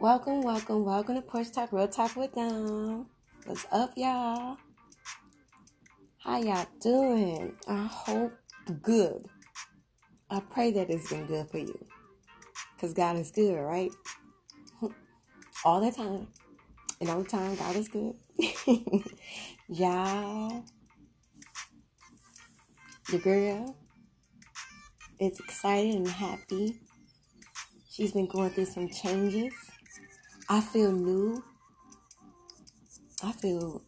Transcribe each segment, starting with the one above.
Welcome, welcome, welcome to Push Talk, Real Talk with them. What's up, y'all? How y'all doing? I hope good. I pray that it's been good for you. Because God is good, right? All the time. And all the time, God is good. y'all, the girl is excited and happy. She's been going through some changes I feel new. I feel,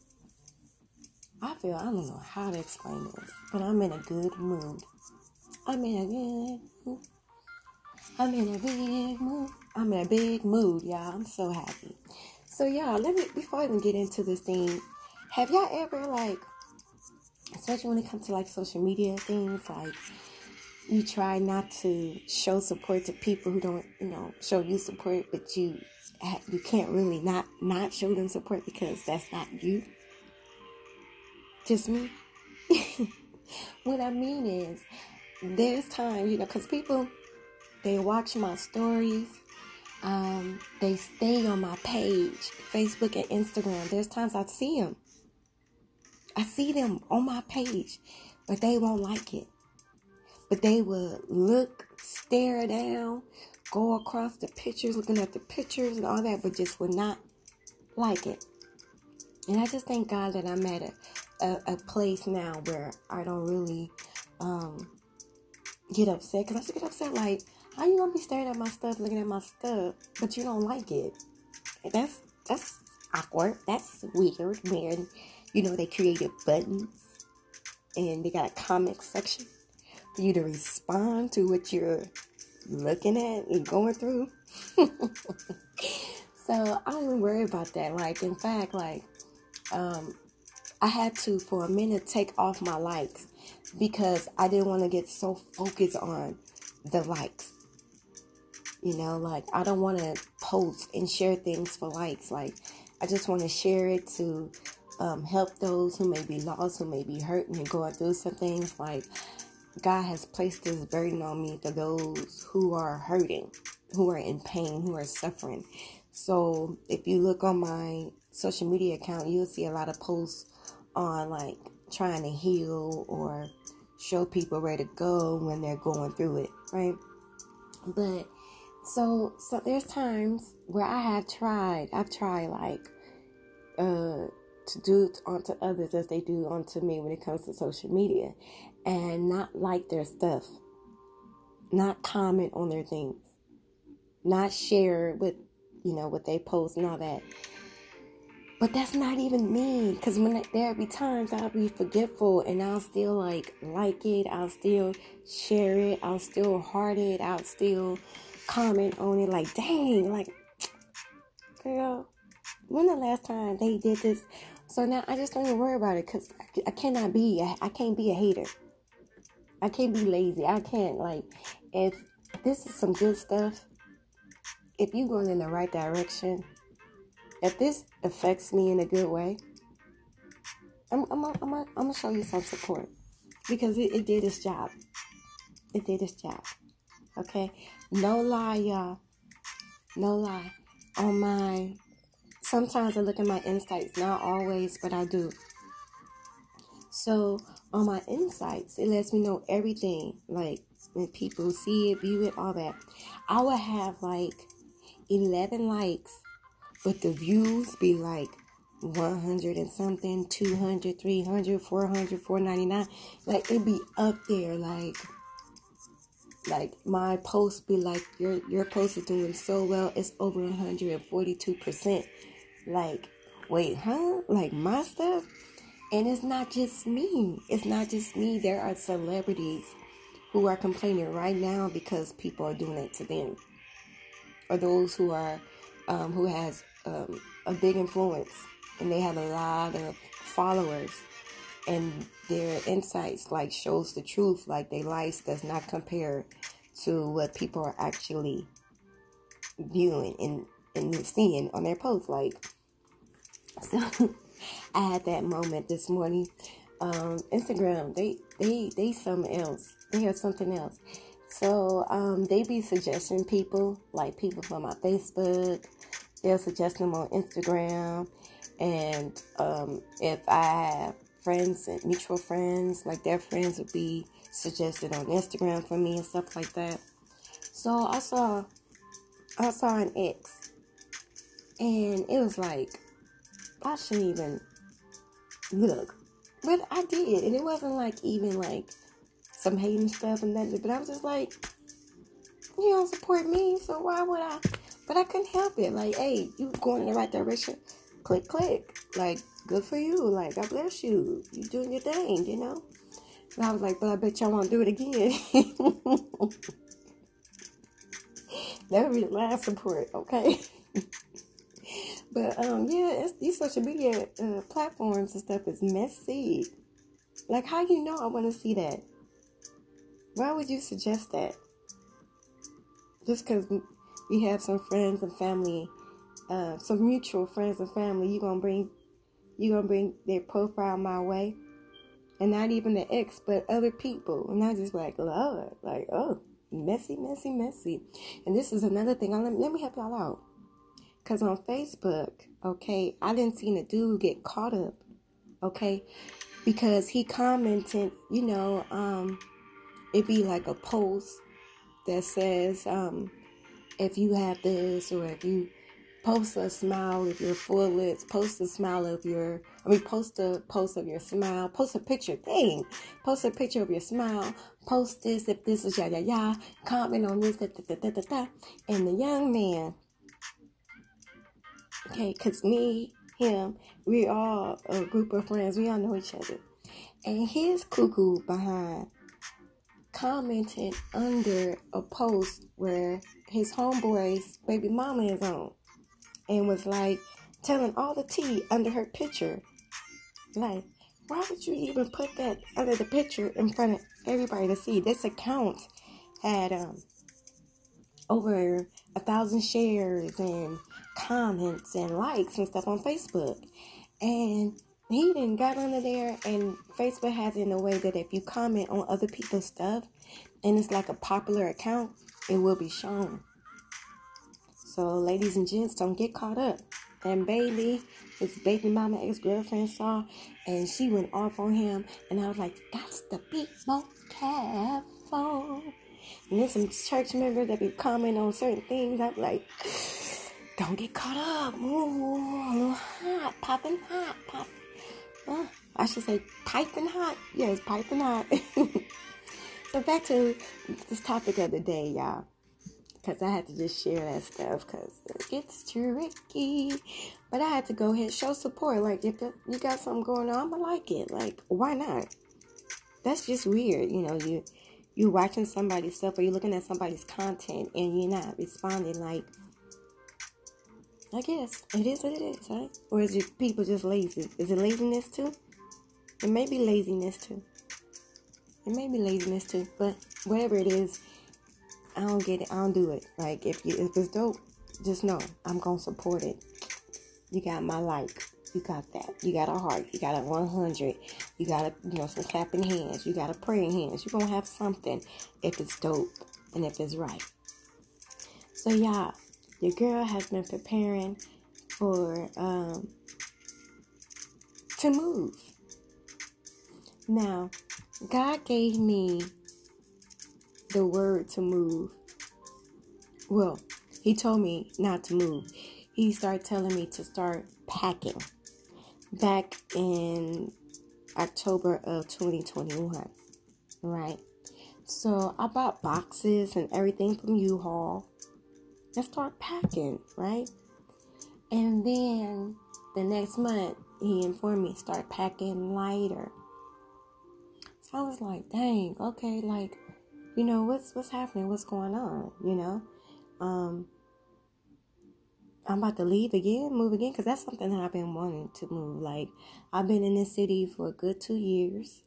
I feel, I don't know how to explain this, but I'm in a good mood. I'm in a good mood. I'm in a big mood. I'm in a big mood, y'all. I'm so happy. So, y'all, let me, before I even get into this thing, have y'all ever, like, especially when it comes to, like, social media things, like, you try not to show support to people who don't, you know, show you support, but you you can't really not not show them support because that's not you. Just me. what I mean is, there's time, you know, because people they watch my stories, um, they stay on my page, Facebook and Instagram. There's times I see them. I see them on my page, but they won't like it. But they will look, stare down, go across the pictures, looking at the pictures and all that, but just would not like it. And I just thank God that I'm at a, a, a place now where I don't really um, get upset. Because I to get upset like, how you gonna be staring at my stuff, looking at my stuff, but you don't like it? That's that's awkward. That's weird. Weird. You know, they created buttons and they got a comment section for you to respond to what you're looking at and going through. so I don't worry about that. Like, in fact, like, um, I had to for a minute take off my likes because I didn't want to get so focused on the likes. You know, like I don't want to post and share things for likes. Like I just want to share it to um, help those who may be lost, who may be hurting and going through some things. Like God has placed this burden on me for those who are hurting, who are in pain, who are suffering. So if you look on my social media account, you'll see a lot of posts on like trying to heal or show people where to go when they're going through it, right? But so so there's times where I have tried, I've tried like uh to do onto others as they do onto me when it comes to social media and not like their stuff, not comment on their things, not share with, you know, what they post and all that. But that's not even me, because when there be times I'll be forgetful and I'll still like like it, I'll still share it, I'll still heart it, I'll still comment on it. Like, dang, like, girl, when the last time they did this? So now I just don't even worry about it because I, cannot be, I, I can't be a hater. I can't be lazy. I can't like if this is some good stuff. If you're going in the right direction, if this affects me in a good way, I'm I'm I'm, I'm, I'm gonna show you some support because it, it did its job. It did its job. Okay, no lie, y'all. No lie. On my sometimes I look at my insights, not always, but I do. So on my insights, it lets me know everything. Like when people see it, view it, all that. I would have like 11 likes, but the views be like 100 and something, 200, 300, 400, 499. Like it be up there. Like, like my post be like, your, your post is doing so well. It's over 142%. Like, wait, huh? Like my stuff? And it's not just me. It's not just me. There are celebrities who are complaining right now because people are doing it to them, or those who are um, who has um, a big influence and they have a lot of followers, and their insights like shows the truth. Like their life does not compare to what people are actually viewing and and seeing on their posts. Like so. I had that moment this morning. Um, Instagram, they they they something else. They have something else. So um, they be suggesting people, like people from my Facebook, they'll suggest them on Instagram. And um, if I have friends and mutual friends, like their friends would be suggested on Instagram for me and stuff like that. So I saw I saw an ex and it was like I shouldn't even look. But I did, and it wasn't like even like some hating stuff and that, but I was just like, you don't support me, so why would I? But I couldn't help it. Like, hey, you going in the right direction. Click, click. Like, good for you. Like, God bless you. You doing your thing, you know? And I was like, but I bet y'all won't do it again. that would be the last support, okay? but um, yeah, these social media uh, platforms and stuff is messy. Like, how you know I want to see that? Why would you suggest that? Just because we have some friends and family, uh, some mutual friends and family, you gonna bring, you gonna bring their profile my way, and not even the ex, but other people, and I just like, Lord, like, oh, messy, messy, messy. And this is another thing. Let, let me help y'all out. Cause on Facebook, okay, I didn't see a dude get caught up, okay, because he commented, you know, um, it'd be like a post that says, um, if you have this or if you post a smile of your full lips, post a smile of your, I mean, post a post of your smile, post a picture thing, post a picture of your smile, post this if this is ya ya ya, comment on this, da da da da da, and the young man, okay, cause me, him, we all a group of friends, we all know each other, and his cuckoo behind commented under a post where his homeboy's baby mama is on and was like telling all the tea under her picture. Like, why would you even put that under the picture in front of everybody to see? This account had um over a thousand shares and comments and likes and stuff on Facebook. And he didn't got under there and Facebook has it in a way that if you comment on other people's stuff and it's like a popular account, it will be shown. So ladies and gents, don't get caught up. And baby, his baby mama ex-girlfriend saw and she went off on him and I was like, that's the be more careful. And then some church members that be commenting on certain things. I'm like, don't get caught up. Ooh, a little hot, popping hot, popping uh, I should say piping hot. Yes, piping hot. so back to this topic of the day, y'all. Because I had to just share that stuff because it gets tricky. But I had to go ahead show support. Like, if you got something going on, I'm going to like it. Like, why not? That's just weird. You know, you you're watching somebody's stuff or you're looking at somebody's content and you're not responding like I guess it is what it is, right? Or is it people just lazy? Is it laziness too? It may be laziness too. It may be laziness too, but whatever it is, I don't get it. I don't do it. Like if you if it's dope, just know I'm gonna support it. You got my like. You got that. You got a heart. You got a 100. You got a you know some clapping hands. You got a praying hands. You're gonna have something if it's dope and if it's right. So yeah, your girl has been preparing for um, to move. Now, God gave me the word to move. Well, He told me not to move. He started telling me to start packing back in October of 2021. Right? So I bought boxes and everything from U-Haul and start packing, right? And then the next month, he informed me start packing lighter. So I was like, dang, okay, like, you know, what's what's happening? What's going on? You know, um, I'm about to leave again, move again, because that's something that I've been wanting to move. Like, I've been in this city for a good two years,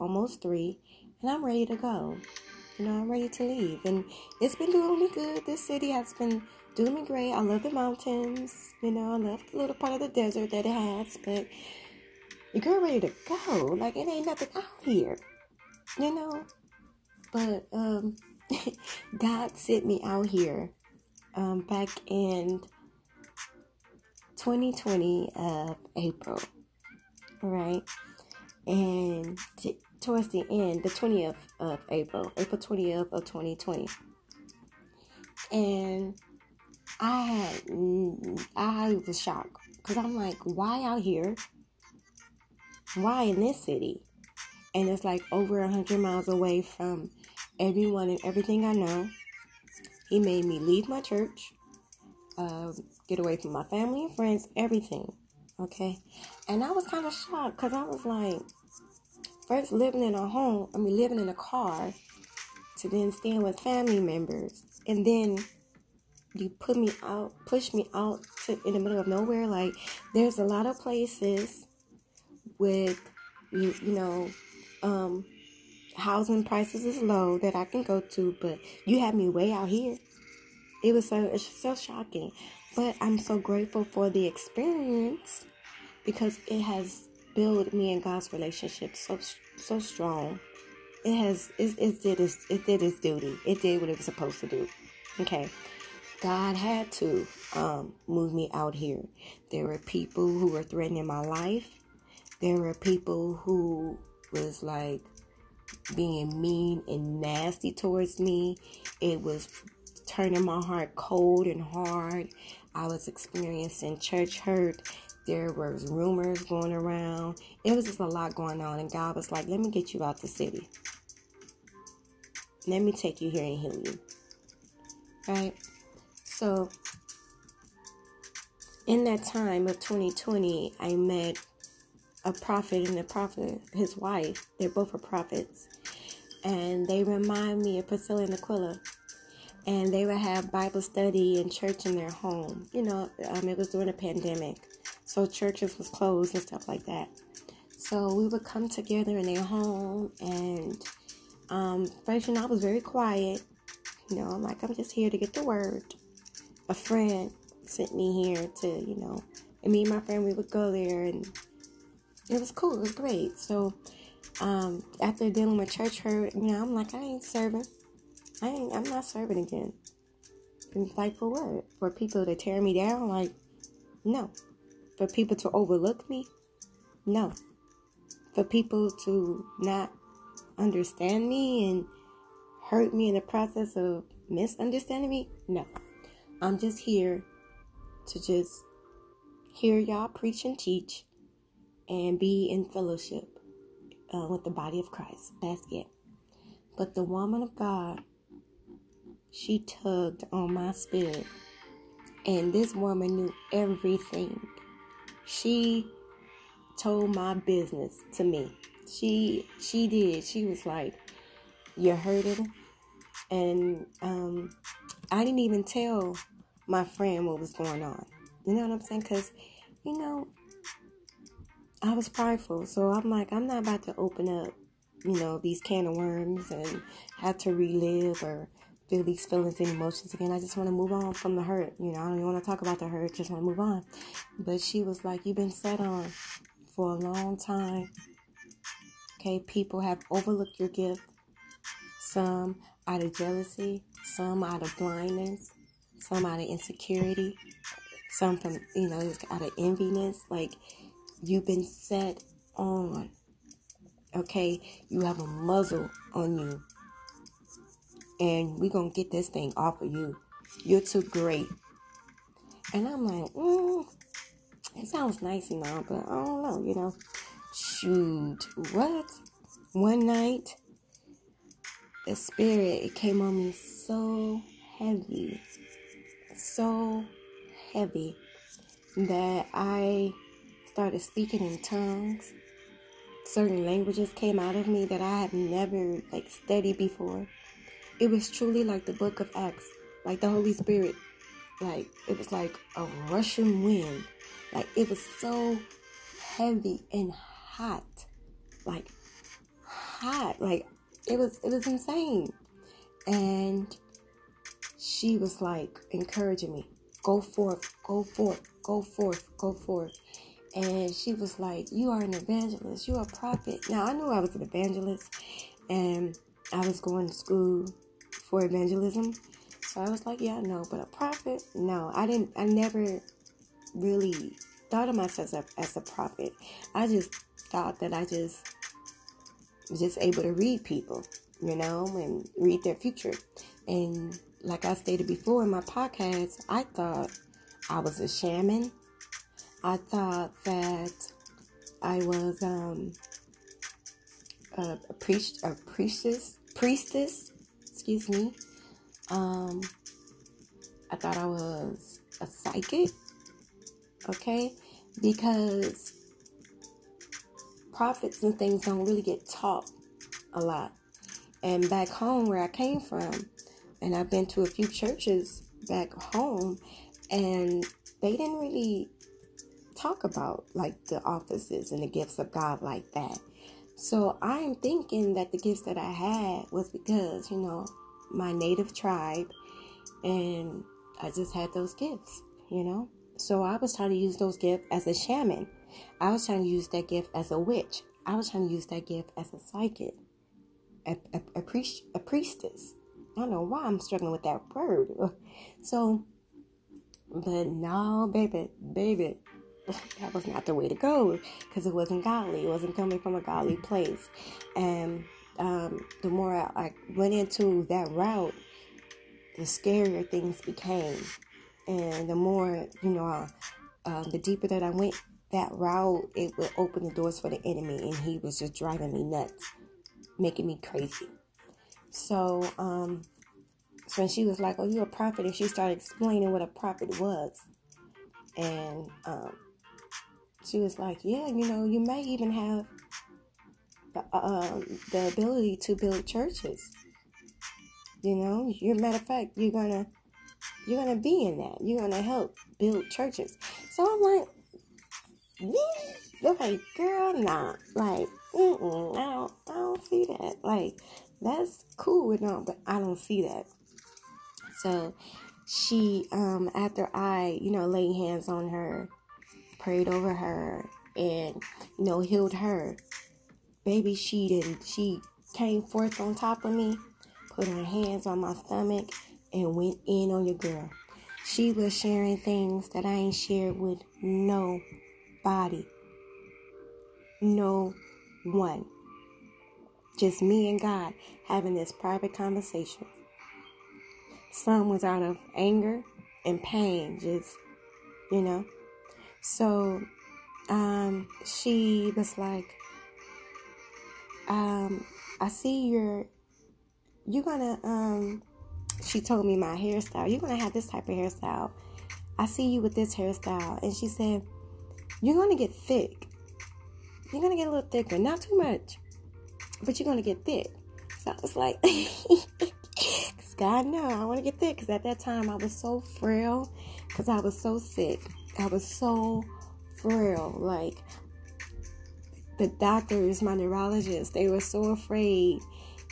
almost three, and I'm ready to go. You know, I'm ready to leave. And it's been doing me good. This city has been doing me great. I love the mountains. You know, I love the little part of the desert that it has. But your girl ready to go. Like, it ain't nothing out here. You know? But um, God sent me out here um, back in 2020 of April, right? And t- towards the end, the 20th of April, April 20th of 2020. And I had, I was shocked because I'm like, why out here? Why in this city? And it's like over a hundred miles away from everyone and everything I know. He made me leave my church, uh, get away from my family and friends, everything. Okay. And I was kind of shocked because I was like, first living in a home, I mean, living in a car, to then staying with family members, and then you put me out, push me out to in the middle of nowhere. Like, there's a lot of places with, you, you know, um, housing prices is low that I can go to, but you have me way out here. It was so it's so shocking, but I'm so grateful for the experience because it has built me and God's relationship so so strong. It has it, it did its it did its duty. It did what it was supposed to do. Okay. God had to um, move me out here. There were people who were threatening my life. There were people who was like being mean and nasty towards me. It was turning my heart cold and hard. I was experiencing church hurt. There was rumors going around. It was just a lot going on. And God was like, let me get you out the city. Let me take you here and heal you. Right? So, in that time of 2020, I met a prophet and a prophet, his wife. They're both are prophets. And they remind me of Priscilla and Aquila. And they would have Bible study and church in their home. You know, um, it was during a pandemic. So churches was closed and stuff like that. So we would come together in their home and um, first, you know, I was very quiet. You know, I'm like, I'm just here to get the word. A friend sent me here to, you know, and me and my friend, we would go there and it was cool. It was great. So um, after dealing with church hurt, you know, I'm like, I ain't serving. I ain't. I'm not serving again. And like for what? For people to tear me down? Like, no. For people to overlook me? No. For people to not understand me and hurt me in the process of misunderstanding me? No. I'm just here to just hear y'all preach and teach and be in fellowship uh, with the body of Christ. That's it. But the woman of God, she tugged on my spirit. And this woman knew everything. She told my business to me. She she did. She was like, "You're hurting," and um, I didn't even tell my friend what was going on. You know what I'm saying? Because you know I was prideful, so I'm like, I'm not about to open up, you know, these can of worms and have to relive or feel these feelings and emotions again. I just want to move on from the hurt. You know, I don't even want to talk about the hurt. Just want to move on. But she was like, "You've been set on for a long time. Okay, people have overlooked your gift. Some out of jealousy, some out of blindness, some out of insecurity, some from you know out of enviness. Like." You've been set on. Okay? You have a muzzle on you. And we're to get this thing off of you. You're too great. And I'm like, mm, it sounds nice and all, but I don't know, you know. Shoot, what? One night, the spirit, it came on me so heavy, so heavy that I started speaking in tongues. Certain languages came out of me that I had never like studied before. It was truly like the book of Acts, like the Holy Spirit. Like it was like a rushing wind. Like it was so heavy and hot. Like hot. Like it was it was insane. And she was like encouraging me, go forth, go forth, go forth, go forth and she was like, You are an evangelist, you're a prophet. Now, I knew I was an evangelist, and I was going to school for evangelism. So I was like, Yeah, no, but a prophet? No, I didn't, I never really thought of myself as a, as a prophet. I just thought that I just was just able to read people, you know, and read their future. And like I stated before in my podcast, I thought I was a shaman. I thought that I was um, a, a priest, a priestess, priestess. Excuse me. Um, I thought I was a psychic. Okay, because prophets and things don't really get taught a lot. And back home where I came from, and I've been to a few churches back home, and they didn't really talk about like the offices and the gifts of God like that. So I'm thinking that the gifts that I had was because, you know, my native tribe and I just had those gifts, you know. So I was trying to use those gifts as a shaman. I was trying to use that gift as a witch. I was trying to use that gift as a psychic, a, a, a, priest, a priestess. I don't know why I'm struggling with that word. So, but no, baby, baby, that was not the way to go because it wasn't godly. It wasn't coming from a godly place. And um, the more I, I went into that route, the scarier things became. And the more, you know, uh, uh, the deeper that I went that route, it would open the doors for the enemy. And he was just driving me nuts, making me crazy. So, um, so when she was like, "Oh, you're a prophet," and she started explaining what a prophet was, and um, she was like, "Yeah, you know, you may even have the, uh, the ability to build churches. You know, you matter of fact, you're gonna you're gonna be in that. You're gonna help build churches." So I'm like? They're like, "Girl, nah." Like, mm I don't, I don't see that. Like, that's cool and all, but I don't see that. So she, um, after I, you know, laid hands on her prayed over her and you know healed her. Baby she didn't she came forth on top of me put her hands on my stomach and went in on your girl. She was sharing things that i ain't shared with nobody. No one. Just me and god having this private conversation. Some was out of anger and pain just you know so um, she was like, um, I see you're, you're gonna, um, she told me my hairstyle, you're gonna have this type of hairstyle. I see you with this hairstyle. And she said, You're gonna get thick. You're gonna get a little thicker, not too much, but you're gonna get thick. So I was like, God, no, I want to get thick. Because at that time I was so frail because I was so sick. I was so frail. Like the doctors, my neurologists, they were so afraid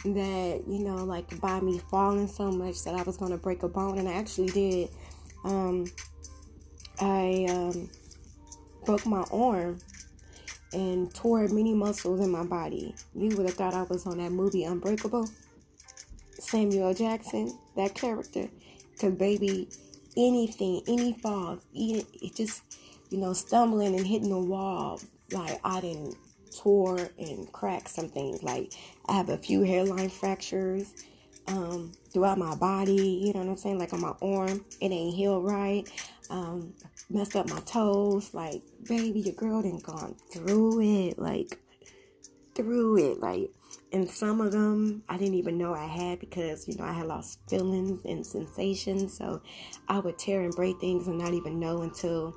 that, you know, like by me falling so much that I was to break a bone. And I actually did. Um, I um, broke my arm and tore many muscles in my body. You would have thought I was on that movie Unbreakable. Samuel Jackson, that character. Because, baby, anything, any falls, it, it just, you know, stumbling and hitting the wall. Like I didn't tore and crack some things. Like I have a few hairline fractures um, throughout my body. You know what I'm saying? Like on my arm, it ain't healed right. Um, messed up my toes. Like baby, your girl didn't gone through it. Like through it. Like and some of them I didn't even know I had because you know I had lost feelings and sensations. So I would tear and break things and not even know until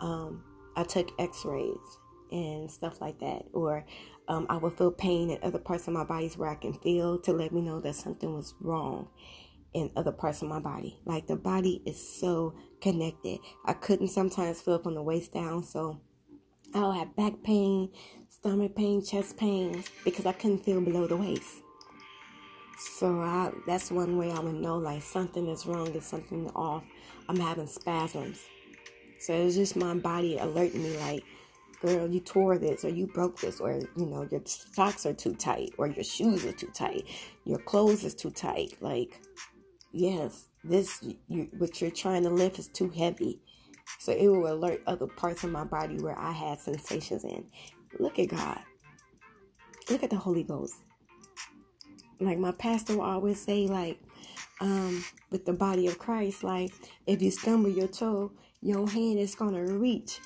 um, I took X-rays and stuff like that, or um, I would feel pain in other parts of my bodies where I can feel to let me know that something was wrong in other parts of my body. Like the body is so connected. I couldn't sometimes feel from the waist down, so I'll have back pain, stomach pain, chest pains because I couldn't feel below the waist. So I, that's one way I would know like something is wrong, there's something off. I'm having spasms. So it's just my body alerting me like, girl, you tore this or you broke this or you know your socks are too tight or your shoes are too tight, your clothes is too tight. Like, yes, this you what you're trying to lift is too heavy. So it will alert other parts of my body where I had sensations in. Look at God. Look at the Holy Ghost. Like my pastor will always say, like, um, with the body of Christ, like if you stumble your toe, your hand is gonna reach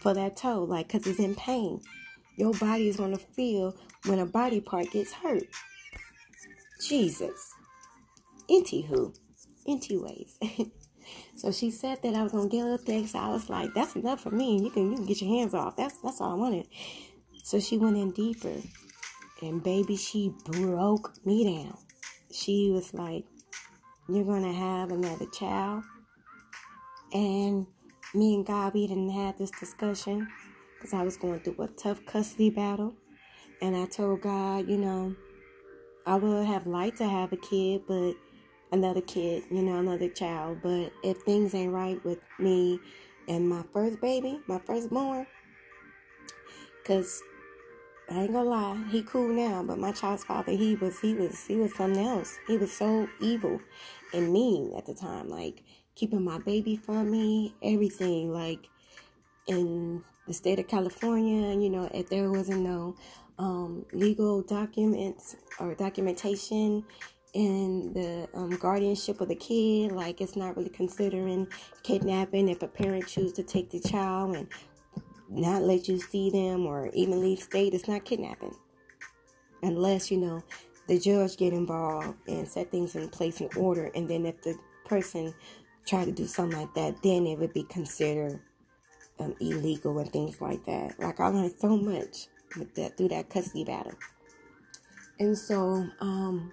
for that toe, like because it's in pain. Your body is gonna feel when a body part gets hurt. Jesus. Anywho, ways. so she said that I was gonna get a little thick. So I was like, that's enough for me. You can you can get your hands off. That's that's all I wanted. So she went in deeper. And baby, she broke me down. She was like, You're gonna have another child. And me and God, we didn't have this discussion because I was going through a tough custody battle. And I told God, you know, I would have liked to have a kid, but another kid, you know, another child. But if things ain't right with me and my first baby, my firstborn, because I ain't gonna lie, he cool now, but my child's father, he was, he was, he was something else. He was so evil and mean at the time, like keeping my baby from me, everything, like in the state of California, you know, if there wasn't no um, legal documents or documentation in the um, guardianship of the kid. Like it's not really considering kidnapping if a parent choose to take the child and not let you see them or even leave state. It's not kidnapping unless you know the judge get involved and set things in place in order. And then if the person try to do something like that, then it would be considered um, illegal and things like that. Like I learned so much with that through that custody battle. And so um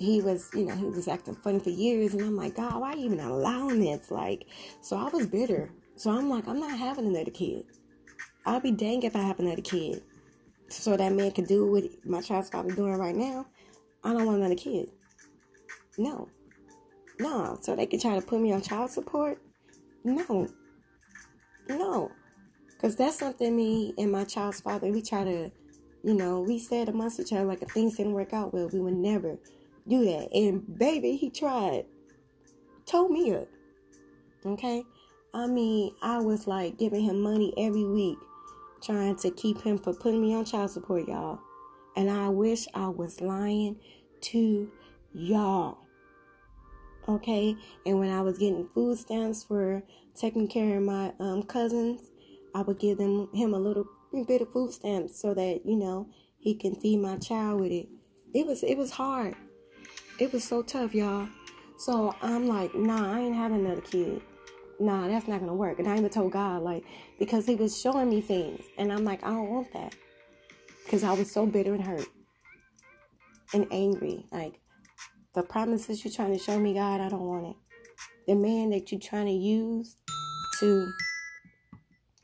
he was, you know, he was acting funny for years and I'm like, God, why are you even allowing this? Like so I was bitter. So I'm like, I'm not having another kid. I'll be dang if I have another kid. So that man can do what my child's father doing right now. I don't want another kid. No. No. So they can try to put me on child support? No. No. Because that's something me and my child's father, we try to, you know, we said amongst each other, like, if things didn't work out well, we would never do that. And baby, he tried. Told me up. Okay? I mean, I was like giving him money every week, trying to keep him from putting me on child support, y'all. And I wish I was lying to y'all. Okay? And when I was getting food stamps for taking care of my um, cousins, I would give them him a little bit of food stamps so that you know he can feed my child with it. It was it was hard. It was so tough, y'all. So I'm like, nah, I ain't having another kid. Nah, that's not gonna work. And I even told God, like, because He was showing me things, and I'm like, I don't want that, because I was so bitter and hurt and angry. Like, the promises you're trying to show me, God, I don't want it. The man that you're trying to use to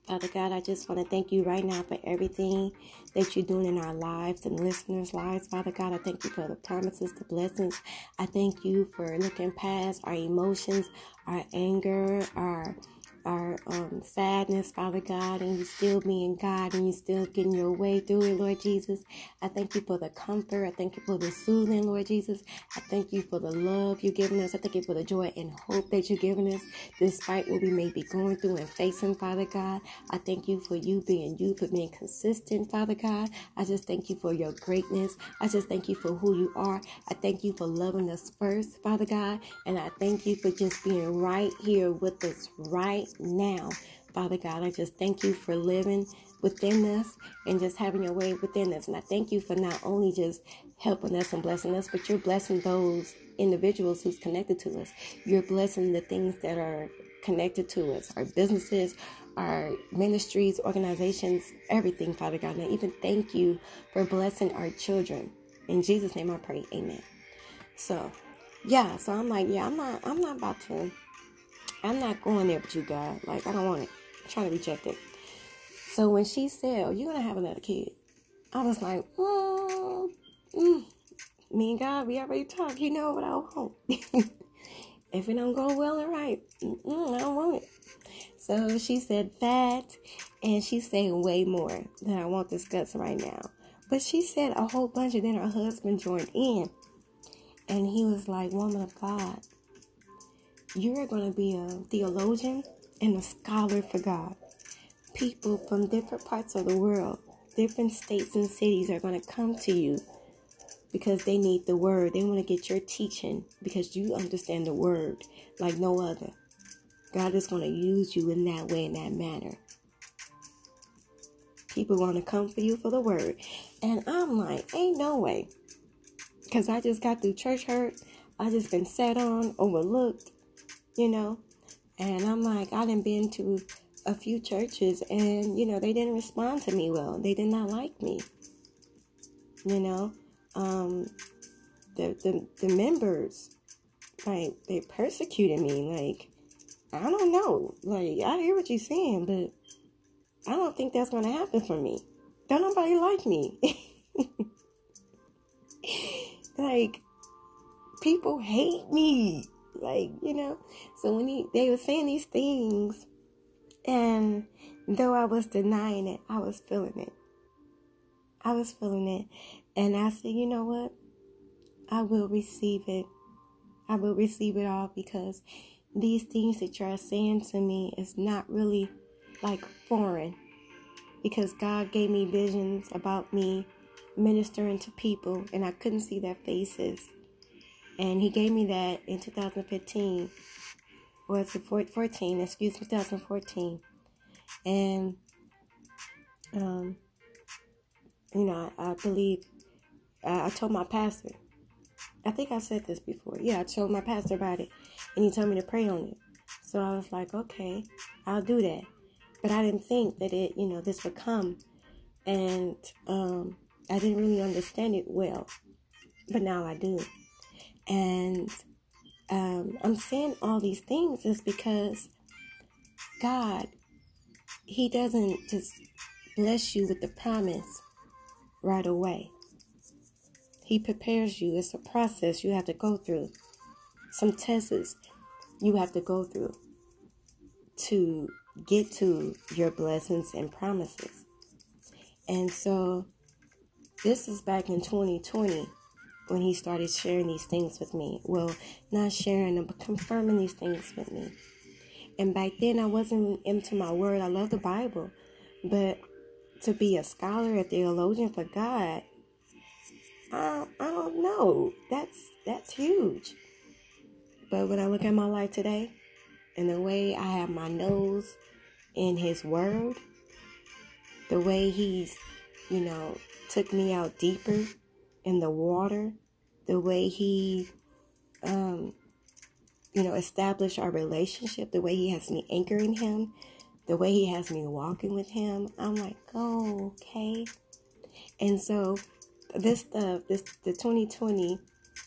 Father God, I just want to thank you right now for everything that you're doing in our lives and listeners' lives. Father God, I thank you for the promises, the blessings. I thank you for looking past our emotions, our anger, our our um, sadness, Father God, and you still being God and you still getting your way through it, Lord Jesus. I thank you for the comfort. I thank you for the soothing, Lord Jesus. I thank you for the love you're giving us. I thank you for the joy and hope that you're giving us despite what we may be going through and facing, Father God. I thank you for you being you, for being consistent, Father God. I just thank you for your greatness. I just thank you for who you are. I thank you for loving us first, Father God. And I thank you for just being right here with us right now. Father God, I just thank you for living within us and just having your way within us. And I thank you for not only just helping us and blessing us, but you're blessing those individuals who's connected to us. You're blessing the things that are connected to us, our businesses, our ministries, organizations, everything, Father God. And I even thank you for blessing our children. In Jesus' name I pray. Amen. So yeah, so I'm like, yeah, I'm not I'm not about to I'm not going there with you, God. Like, I don't want it. I'm trying to reject it. So when she said, oh, you're going to have another kid, I was like, mm, mm. me and God, we already talked. You know what I want. if it don't go well and right, I don't want it. So she said that, and she's saying way more than I won't discuss right now. But she said a whole bunch, and then her husband joined in. And he was like, Woman of God, you're going to be a theologian and a scholar for God. People from different parts of the world, different states and cities are going to come to you because they need the word. They want to get your teaching because you understand the word like no other. God is going to use you in that way, in that manner. People want to come for you for the word. And I'm like, ain't no way. Because I just got through church hurt. I just been sat on, overlooked, you know. And I'm like, I done been to a few churches and, you know, they didn't respond to me well. They did not like me. You know, um, the, the, the members, like, they persecuted me. Like, I don't know. Like, I hear what you're saying, but I don't think that's going to happen for me. Don't nobody like me. like, people hate me. Like, you know. So when he, they were saying these things, and though I was denying it, I was feeling it. I was feeling it. And I said, you know what? I will receive it. I will receive it all because these things that you're saying to me is not really like foreign because God gave me visions about me ministering to people and I couldn't see their faces. And He gave me that in 2015 or it's 14, excuse me, 2014. And, um, you know, I, I believe I, I told my pastor, I think I said this before. Yeah, I told my pastor about it and he told me to pray on it. So I was like, okay, I'll do that. But I didn't think that it, you know, this would come. And um, I didn't really understand it well. But now I do. And um, I'm saying all these things is because God, He doesn't just bless you with the promise right away. He prepares you. It's a process you have to go through some tests you have to go through to get to your blessings and promises. And so this is back in 2020 when he started sharing these things with me. Well, not sharing them, but confirming these things with me. And back then, I wasn't into my word. I love the Bible, but to be a scholar, a theologian for God, I, I don't know. That's that's huge. But when I look at my life today and the way I have my nose in His Word, the way He's, you know, took me out deeper in the water, the way He, um, you know, established our relationship, the way He has me anchoring Him, the way He has me walking with Him, I'm like, oh, okay. And so this stuff, this the 2020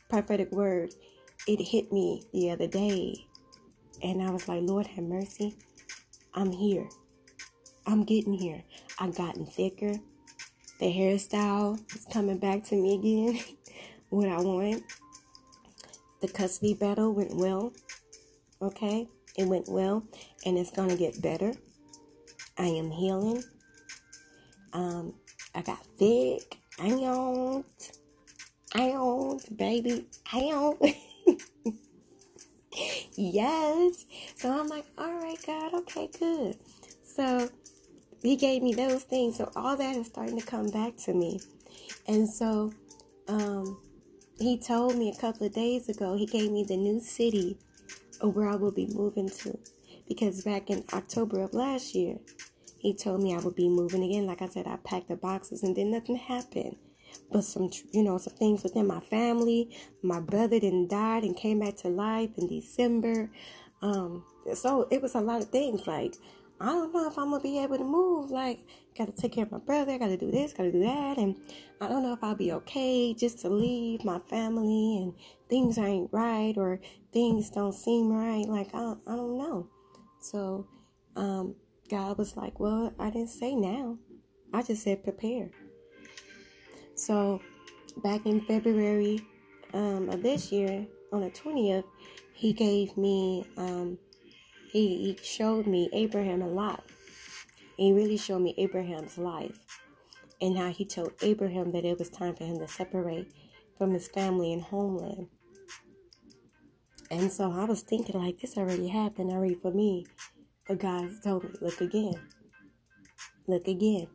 prophetic word it hit me the other day. And I was like, Lord have mercy. I'm here. I'm getting here. I've gotten thicker. The hairstyle is coming back to me again. what I want. The custody battle went well. Okay? It went well. And it's to get better. I am healing. Um, I got thick. I owned. I owned, baby. I owned. yes. So I'm like, all right, God, okay, good. So he gave me those things. So all that is starting to come back to me. And so um, he told me a couple of days ago, he gave me the new city where I will be moving to. Because back in October of last year, he told me I would be moving again. Like I said, I packed the boxes and then nothing happened but some you know some things within my family my brother then died and came back to life in december um so it was a lot of things like i don't know if i'm gonna be able to move like gotta take care of my brother gotta do this gotta do that and i don't know if i'll be okay just to leave my family and things ain't right or things don't seem right like i, I don't know. So um god was like well i didn't say now. I just said prepare. So, back in February um, of this year, on the 20th, he gave me, um, he, he showed me Abraham a lot. He really showed me Abraham's life and how he told Abraham that it was time for him to separate from his family and homeland. And so I was thinking, like, this already happened already for me. But God told me, look again. Look again.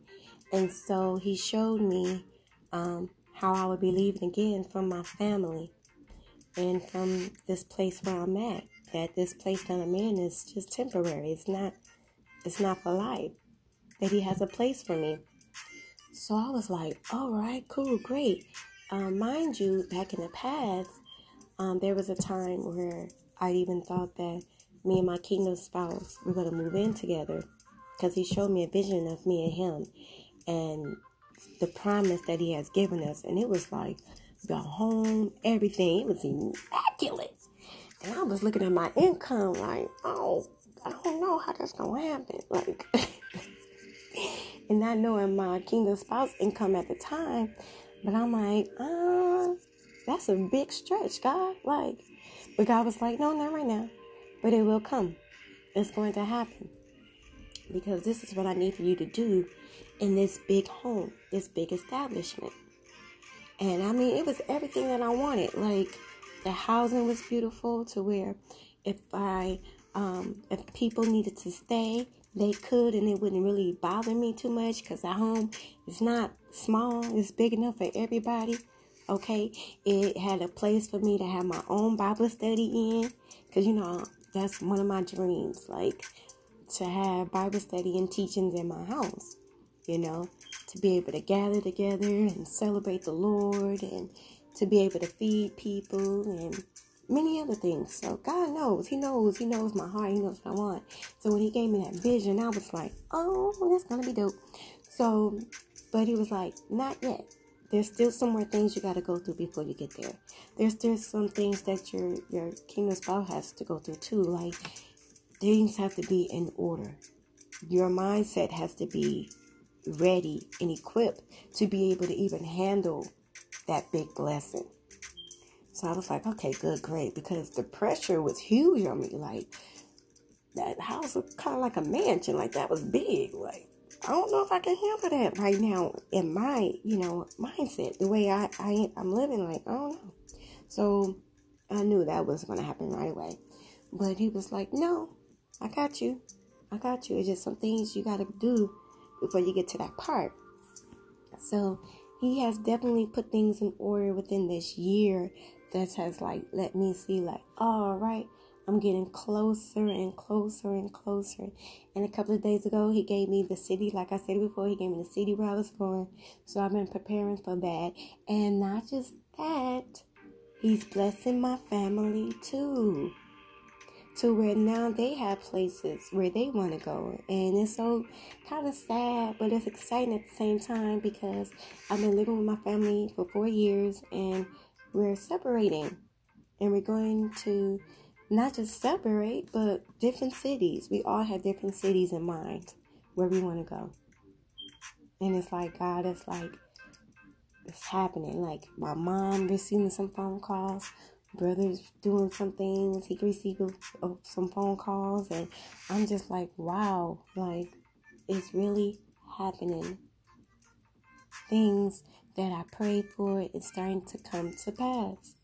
And so he showed me um, how I would be leaving again from my family and from this place where I'm at. That this place that I'm in is just temporary. It's not it's not for life. That he has a place for me. So I was like, all right, cool, great. Um, mind you, back in the past, um, there was a time where I even thought that me and my kingdom spouse were going to move in together because he showed me a vision of me and him and the promise that he has given us. And it was like the home, everything. It was immaculate. And I was looking at my income like, oh, I don't know how that's to happen. Like, and not knowing my kingdom spouse income at the time. But I'm like, uh, that's a big stretch, God. Like, but God was like, no, not right now. But it will come. It's going to happen. Because this is what I need for you to do in this big home, this big establishment. And I mean, it was everything that I wanted. Like, the housing was beautiful to where if I, um, if people needed to stay, they could and it wouldn't really bother me too much because the home is not small, it's big enough for everybody. Okay, it had a place for me to have my own Bible study in because you know that's one of my dreams, like to have Bible study and teachings in my house. You know, to be able to gather together and celebrate the Lord and to be able to feed people and many other things. So God knows. He knows. He knows my heart. He knows what I want. So when he gave me that vision, I was like, oh, that's going to be dope. So, but he was like, not yet. There's still some more things you got to go through before you get there. There's still some things that your your kingdom spouse has to go through too. Like things have to be in order. Your mindset has to be ready and equipped to be able to even handle that big blessing. So I was like, okay, good, great, because the pressure was huge on me. Like that house was kind of like a mansion, like that was big. Like I don't know if I can handle that right now in my, you know, mindset. The way I, I I'm living, like I don't know. So I knew that was going to happen right away. But he was like, no, I got you. I got you. It's just some things you got to do before you get to that part. So he has definitely put things in order within this year that has like let me see like all right i'm getting closer and closer and closer. And a couple of days ago he gave me the city like i said before he gave me the city where i was going. So i've been preparing for that. And not just that he's blessing my family too to where now they have places where they want to go. And it's so kind of sad, but it's exciting at the same time because I've been living with my family for four years and we're separating and we're going to not just separate, but different cities. We all have different cities in mind where we want to go. And it's like, God, it's like, it's happening. Like, my mom receiving some phone calls, brothers doing some things, he received uh, some phone calls, and I'm just like, wow, like, it's really happening. Things that I prayed for is starting to come to pass.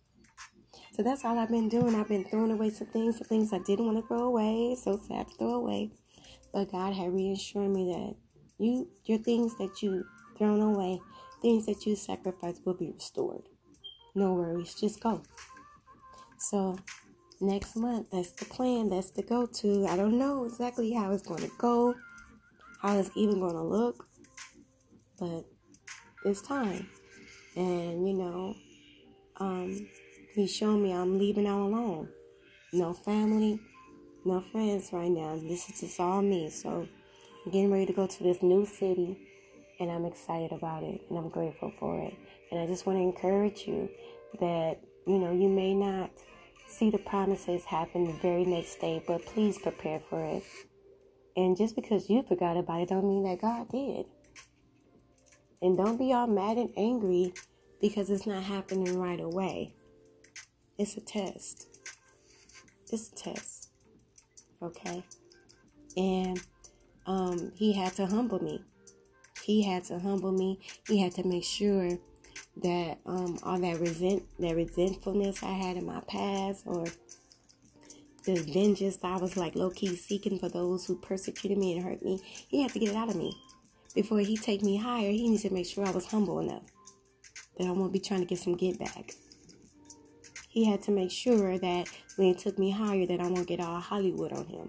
So that's all I've been doing. I've been throwing away some things, some things I didn't want to throw away. So sad to throw away. But God had reassured me that you your things that you thrown away, things that you sacrificed will be restored. No worries, just go. So next month, that's the plan. That's the go to. I don't know exactly how it's going to go, how it's even going to look, but it's time. And, you know, um, he's showing me I'm leaving out alone. No family, no friends right now. This is just all me. So I'm getting ready to go to this new city and I'm excited about it and I'm grateful for it. And I just want to encourage you that, you know, you may not see the promises happen the very next day, but please prepare for it. And just because you forgot about it don't mean that God did. And don't be all mad and angry because it's not happening right away. It's a test. It's a test. Okay? And um, he had to humble me. He had to humble me. He had to make sure that um, all that resent that resentfulness I had in my past or the vengeance I was like low key seeking for those who persecuted me and hurt me. He had to get it out of me. Before he take me higher, he needs to make sure I was humble enough that I won't be trying to get some get back. He had to make sure that when he took me higher, that I won't get all Hollywood on him.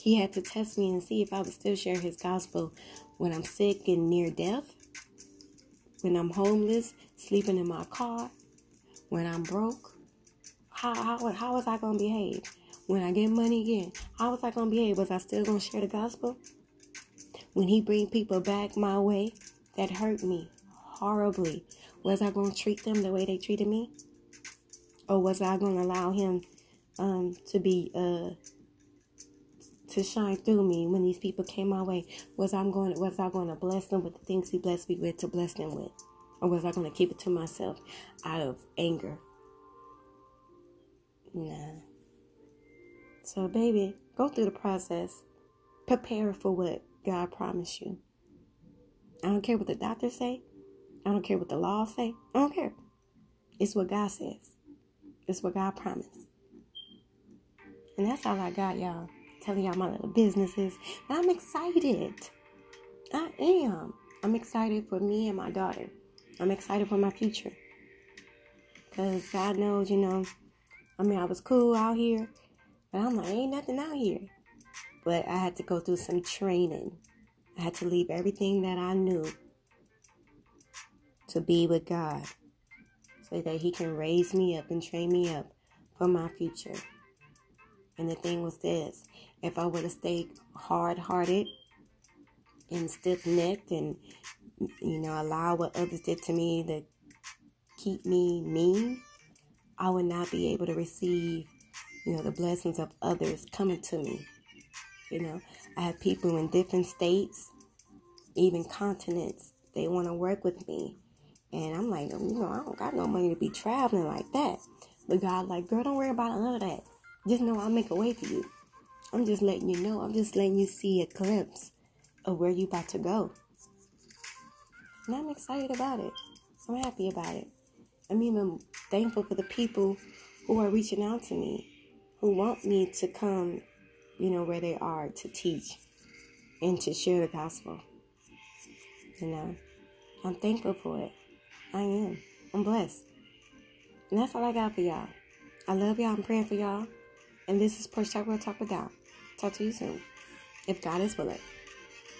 He had to test me and see if I would still share his gospel when I'm sick and near death, when I'm homeless, sleeping in my car, when I'm broke. How, how, how was I going to behave? When I get money again, how was I going to behave? Was I still going to share the gospel? When he bring people back my way that hurt me horribly, was I going to treat them the way they treated me? Or was I going to allow him um, to be uh, to shine through me when these people came my way? Was I going was I going to bless them with the things He blessed me with to bless them with, or was I going to keep it to myself out of anger? Nah. So, baby, go through the process. Prepare for what God promised you. I don't care what the doctors say. I don't care what the law say. I don't care. It's what God says. It's what God promised. And that's all I got, y'all telling y'all my little businesses. And I'm excited. I am. I'm excited for me and my daughter. I'm excited for my future. Because God knows, you know, I mean, I was cool out here, but I'm like, ain't nothing out here. But I had to go through some training. I had to leave everything that I knew to be with God so that He can raise me up and train me up for my future. And the thing was this if I would have stayed hard hearted and stiff necked and, you know, allow what others did to me to keep me mean, I would not be able to receive, you know, the blessings of others coming to me. You know, I have people in different states, even continents, they want to work with me. And I'm like, you know, I don't got no money to be traveling like that. But God, like, girl, don't worry about none of that. Just know I'll make a way for you. I'm just letting you know. I'm just letting you see a glimpse of where you about to go. And I'm excited about it. I'm happy about it. I'm even thankful for the people who are reaching out to me, who want me to come, you know, where they are to teach and to share the gospel. You know, I'm thankful for it. I am. I'm blessed. And that's all I got for y'all. I love y'all. I'm praying for y'all. And this is Push Talk Real Talk with Talk to you soon. If God is willing.